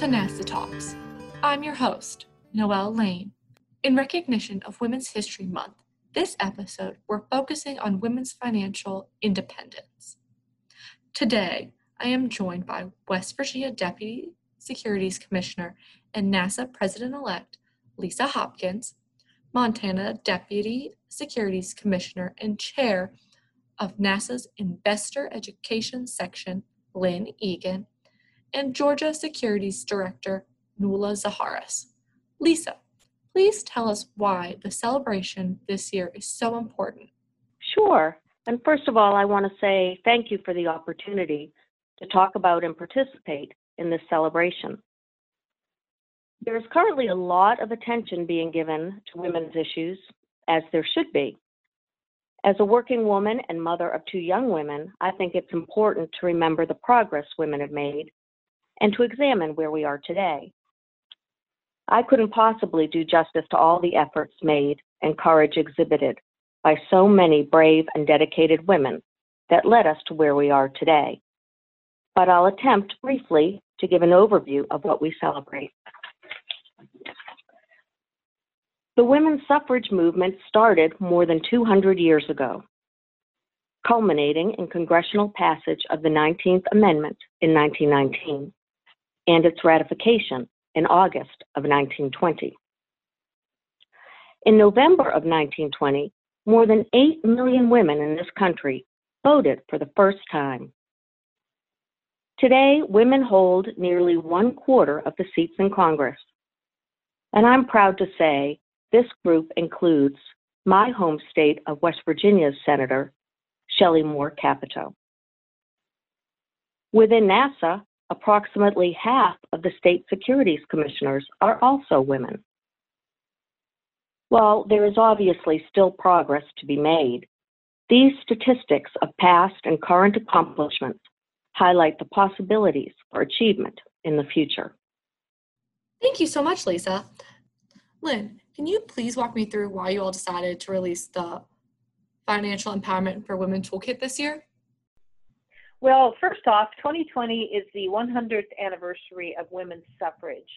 to NASAA Talks. I'm your host, Noelle Lane. In recognition of Women's History Month, this episode we're focusing on women's financial independence. Today, I am joined by West Virginia Deputy Securities Commissioner and NASAA President elect Lisa Hopkins, Montana Deputy Securities Commissioner and Chair of NASAA's Investor Education Section, Lynn Egan, and Georgia Securities Director, Nuala Zaharis. Lisa, please tell us why the celebration this year is so important. Sure. And first of all, I want to say thank you for the opportunity to talk about and participate in this celebration. There is currently a lot of attention being given to women's issues, as there should be. As a working woman and mother of two young women, I think it's important to remember the progress women have made and to examine where we are today. I couldn't possibly do justice to all the efforts made and courage exhibited by so many brave and dedicated women that led us to where we are today. But I'll attempt briefly to give an overview of what we celebrate. The women's suffrage movement started more than 200 years ago, culminating in congressional passage of the 19th Amendment in 1919 and its ratification in August of 1920. In November of 1920, more than 8 million women in this country voted for the first time. Today, women hold nearly one quarter of the seats in Congress. And I'm proud to say this group includes my home state of West Virginia's Senator, Shelley Moore Capito. Within NASAA, approximately half of the state securities commissioners are also women. While there is obviously still progress to be made, these statistics of past and current accomplishments highlight the possibilities for achievement in the future. Thank you so much, Lisa. Lynn, can you please walk me through why you all decided to release the Financial Empowerment for Women Toolkit this year? Well, first off, 2020 is the 100th anniversary of women's suffrage.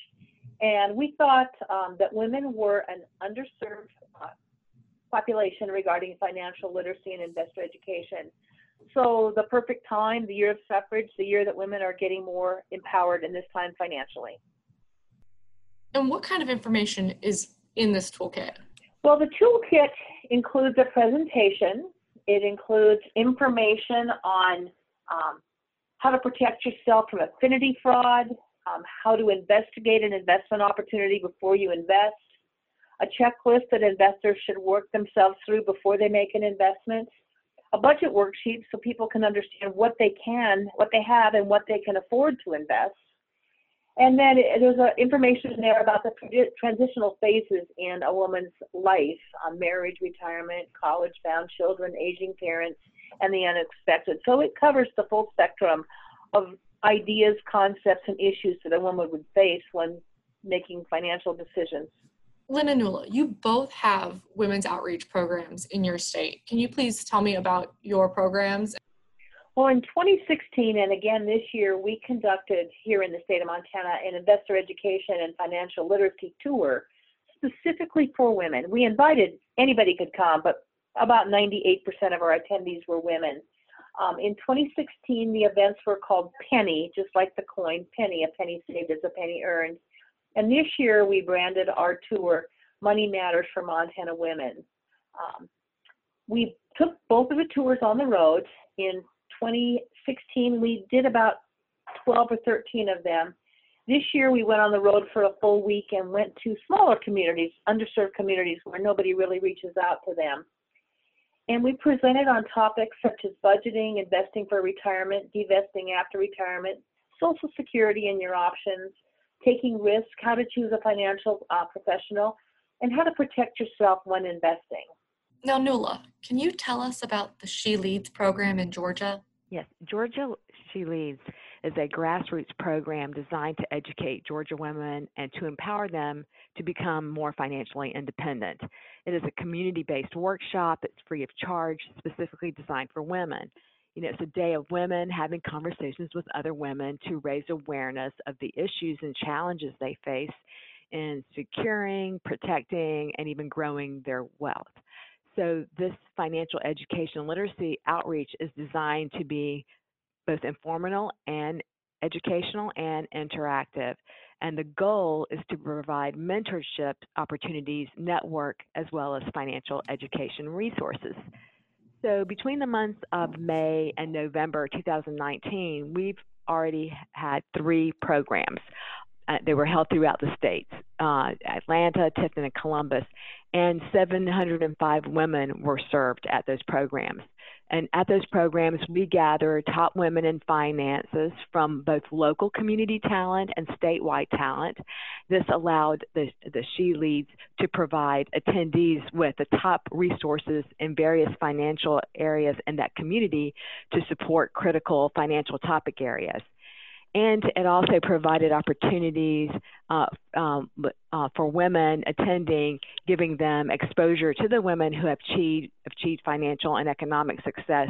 And we thought um, that women were an underserved uh, population regarding financial literacy and investor education. So, the perfect time, the year of suffrage, the year that women are getting more empowered, and this time financially. And what kind of information is in this toolkit? Well, the toolkit includes a presentation, it includes information on um, how to protect yourself from affinity fraud, um, how to investigate an investment opportunity before you invest, a checklist that investors should work themselves through before they make an investment, a budget worksheet so people can understand what they can, what they have, and what they can afford to invest. And then there's information in there about the transitional phases in a woman's life um, marriage, retirement, college bound children, aging parents, and the unexpected. So it covers the full spectrum of ideas, concepts, and issues that a woman would face when making financial decisions. Lynn and Nuala, you both have women's outreach programs in your state. Can you please tell me about your programs? Well, in 2016 and again this year, we conducted here in the state of Montana an investor education and financial literacy tour specifically for women. We invited anybody could come, but about 98% of our attendees were women. Um, in 2016, the events were called Penny, just like the coin penny. A penny saved is a penny earned. And this year, we branded our tour Money Matters for Montana Women. Um, we took both of the tours on the road. In 2016, we did about 12 or 13 of them. This year, we went on the road for a full week and went to smaller communities, underserved communities where nobody really reaches out to them. And we presented on topics such as budgeting, investing for retirement, divesting after retirement, Social Security and your options, taking risk, how to choose a financial uh, professional, and how to protect yourself when investing. Now, Nuala, can you tell us about the She Leads program in Georgia? Yes, Georgia She Leads is a grassroots program designed to educate Georgia women and to empower them to become more financially independent. It is a community based workshop, it's free of charge, specifically designed for women. You know, it's a day of women having conversations with other women to raise awareness of the issues and challenges they face in securing, protecting, and even growing their wealth. So, this financial education literacy outreach is designed to be both informational and educational and interactive. And the goal is to provide mentorship opportunities, network, as well as financial education resources. So, between the months of May and November 2019, we've already had three programs. Uh, they were held throughout the states uh, Atlanta, Tifton, and Columbus. And 705 women were served at those programs. And at those programs, we gather top women in finances from both local community talent and statewide talent. This allowed the, the She Leads to provide attendees with the top resources in various financial areas in that community to support critical financial topic areas and it also provided opportunities uh, um, uh, for women attending, giving them exposure to the women who have achieved, achieved financial and economic success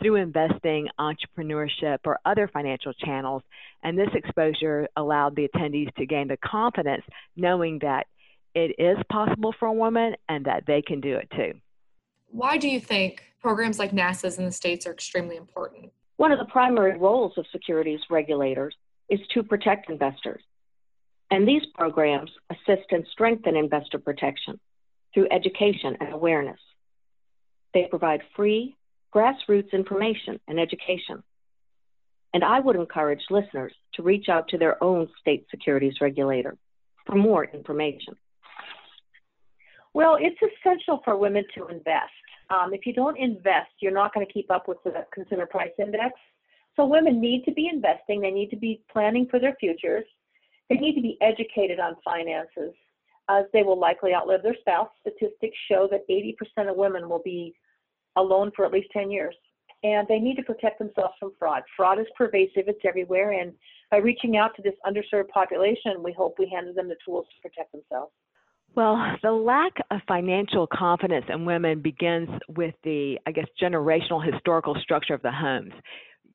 through investing, entrepreneurship, or other financial channels. And this exposure allowed the attendees to gain the confidence knowing that it is possible for a woman and that they can do it too. Why do you think programs like NASAA's in the States are extremely important? One of the primary roles of securities regulators is to protect investors. And these programs assist and strengthen investor protection through education and awareness. They provide free, grassroots information and education. And I would encourage listeners to reach out to their own state securities regulator for more information. Well, it's essential for women to invest. Um, if you don't invest, you're not going to keep up with the consumer price index. So women need to be investing. They need to be planning for their futures. They need to be educated on finances, as they will likely outlive their spouse. Statistics show that 80% of women will be alone for at least 10 years. And they need to protect themselves from fraud. Fraud is pervasive, it's everywhere. And by reaching out to this underserved population, we hope we handed them the tools to protect themselves. Well, the lack of financial confidence in women begins with the, I guess, generational historical structure of the homes.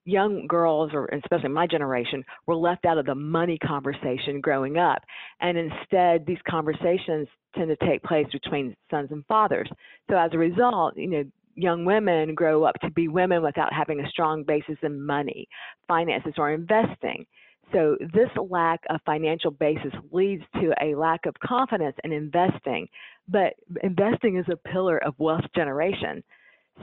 Young girls, or especially my generation, were left out of the money conversation growing up. And instead, these conversations tend to take place between sons and fathers. So as a result, you know, young women grow up to be women without having a strong basis in money, finances, or investing. So, this lack of financial basis leads to a lack of confidence in investing, but investing is a pillar of wealth generation.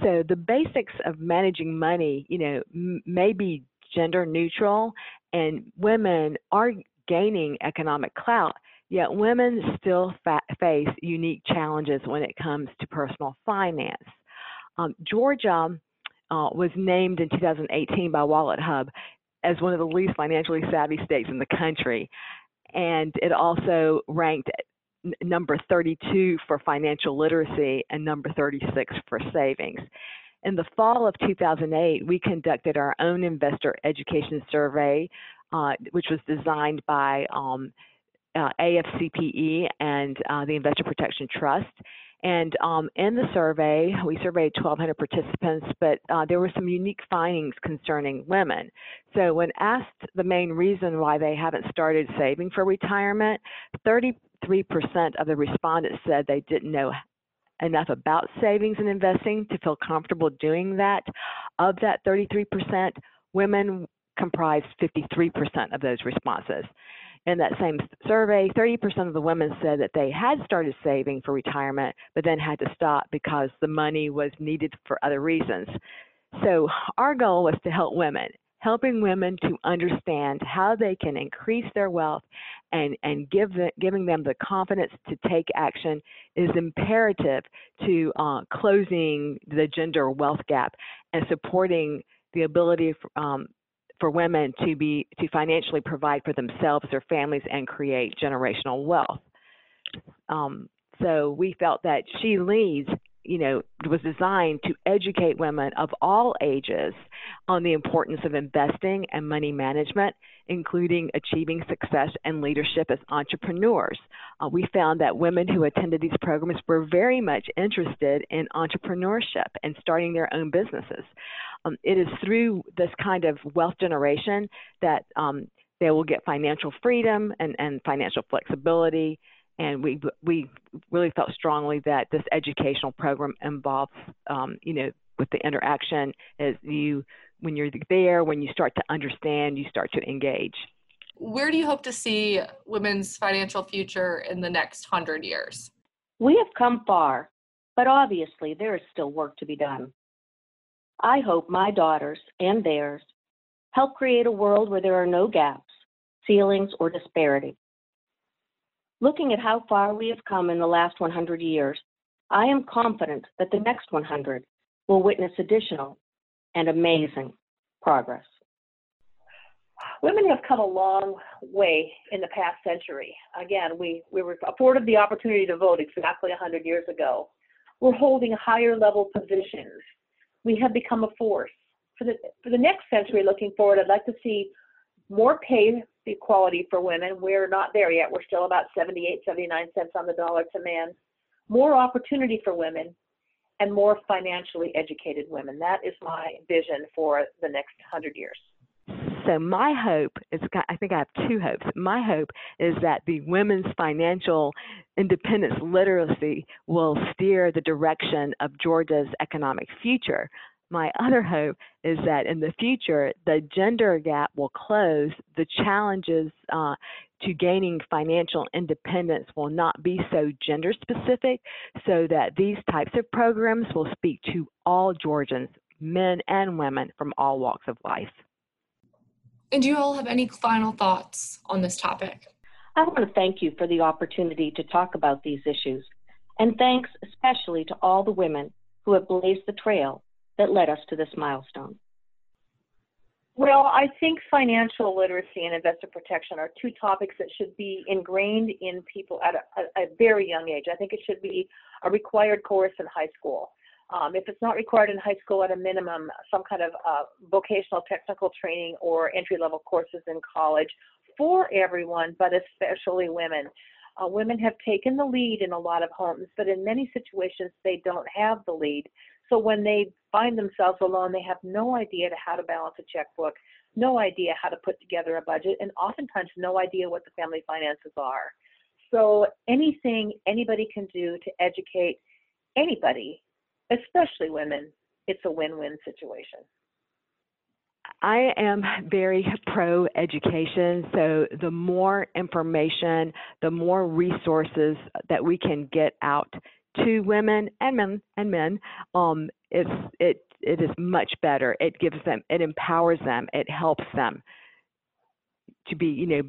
So, the basics of managing money, you know, may be gender neutral, and women are gaining economic clout, yet women still fa- face unique challenges when it comes to personal finance. Um, Georgia uh, was named in 2018 by WalletHub as one of the least financially savvy states in the country. And it also ranked number 32 for financial literacy and number 36 for savings. In the fall of 2008, we conducted our own investor education survey, uh, which was designed by um, uh, AFCPE and uh, the Investor Protection Trust. And um, in the survey, we surveyed 1,200 participants, but uh, there were some unique findings concerning women. So, when asked the main reason why they haven't started saving for retirement, 33% of the respondents said they didn't know enough about savings and investing to feel comfortable doing that. Of that 33%, women comprised 53% of those responses in that same survey, 30% of the women said that they had started saving for retirement, but then had to stop because the money was needed for other reasons. So, our goal was to help women, helping women to understand how they can increase their wealth and, and give the, giving them the confidence to take action is imperative to uh, closing the gender wealth gap and supporting the ability for, um, for women to be to financially provide for themselves, their families, and create generational wealth. Um, so we felt that She Leads, you know, was designed to educate women of all ages on the importance of investing and money management, including achieving success and leadership as entrepreneurs. Uh, we found that women who attended these programs were very much interested in entrepreneurship and starting their own businesses. um, it is through this kind of wealth generation that um, they will get financial freedom and, and financial flexibility. And we we really felt strongly that this educational program involves, um, you know, with the interaction as you when you're there, when you start to understand, you start to engage. Where do you hope to see women's financial future in the next hundred years? We have come far, but obviously there is still work to be done. I hope my daughters and theirs help create a world where there are no gaps, ceilings, or disparity. Looking at how far we have come in the last 100 years, I am confident that the next 100 will witness additional and amazing progress. Women have come a long way in the past century. Again, we, we were afforded the opportunity to vote exactly 100 years ago. We're holding higher level positions. We have become a force. For the, for the next century, looking forward, I'd like to see more pay equality for women. We're not there yet. We're still about 78, 79 cents on the dollar to man. More opportunity for women and more financially educated women. That is my vision for the next 100 years. So my hope is, I think I have two hopes. My hope is that the women's financial independence literacy will steer the direction of Georgia's economic future. My other hope is that in the future, the gender gap will close. The challenges uh, to gaining financial independence will not be so gender specific, so that these types of programs will speak to all Georgians, men and women from all walks of life. And do you all have any final thoughts on this topic? I want to thank you for the opportunity to talk about these issues, and thanks especially to all the women who have blazed the trail that led us to this milestone. Well, I think financial literacy and investor protection are two topics that should be ingrained in people at a, a, very young age. I think it should be a required course in high school. Um, if it's not required in high school, at a minimum, some kind of uh, vocational technical training or entry level courses in college for everyone, but especially women. Uh, women have taken the lead in a lot of homes, but in many situations, they don't have the lead. So when they find themselves alone, they have no idea how to balance a checkbook, no idea how to put together a budget, and oftentimes no idea what the family finances are. So anything anybody can do to educate anybody especially women, it's a win win situation. I am very pro education. So, the more information, the more resources that we can get out to women and men and men, um, it's it it is much better. It gives them, it empowers them, it helps them to be, you know,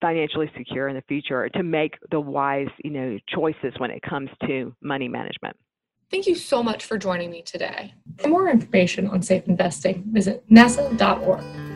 financially secure in the future, to make the wise, you know, choices when it comes to money management. Thank you so much for joining me today. For more information on safe investing, visit nasaa.org.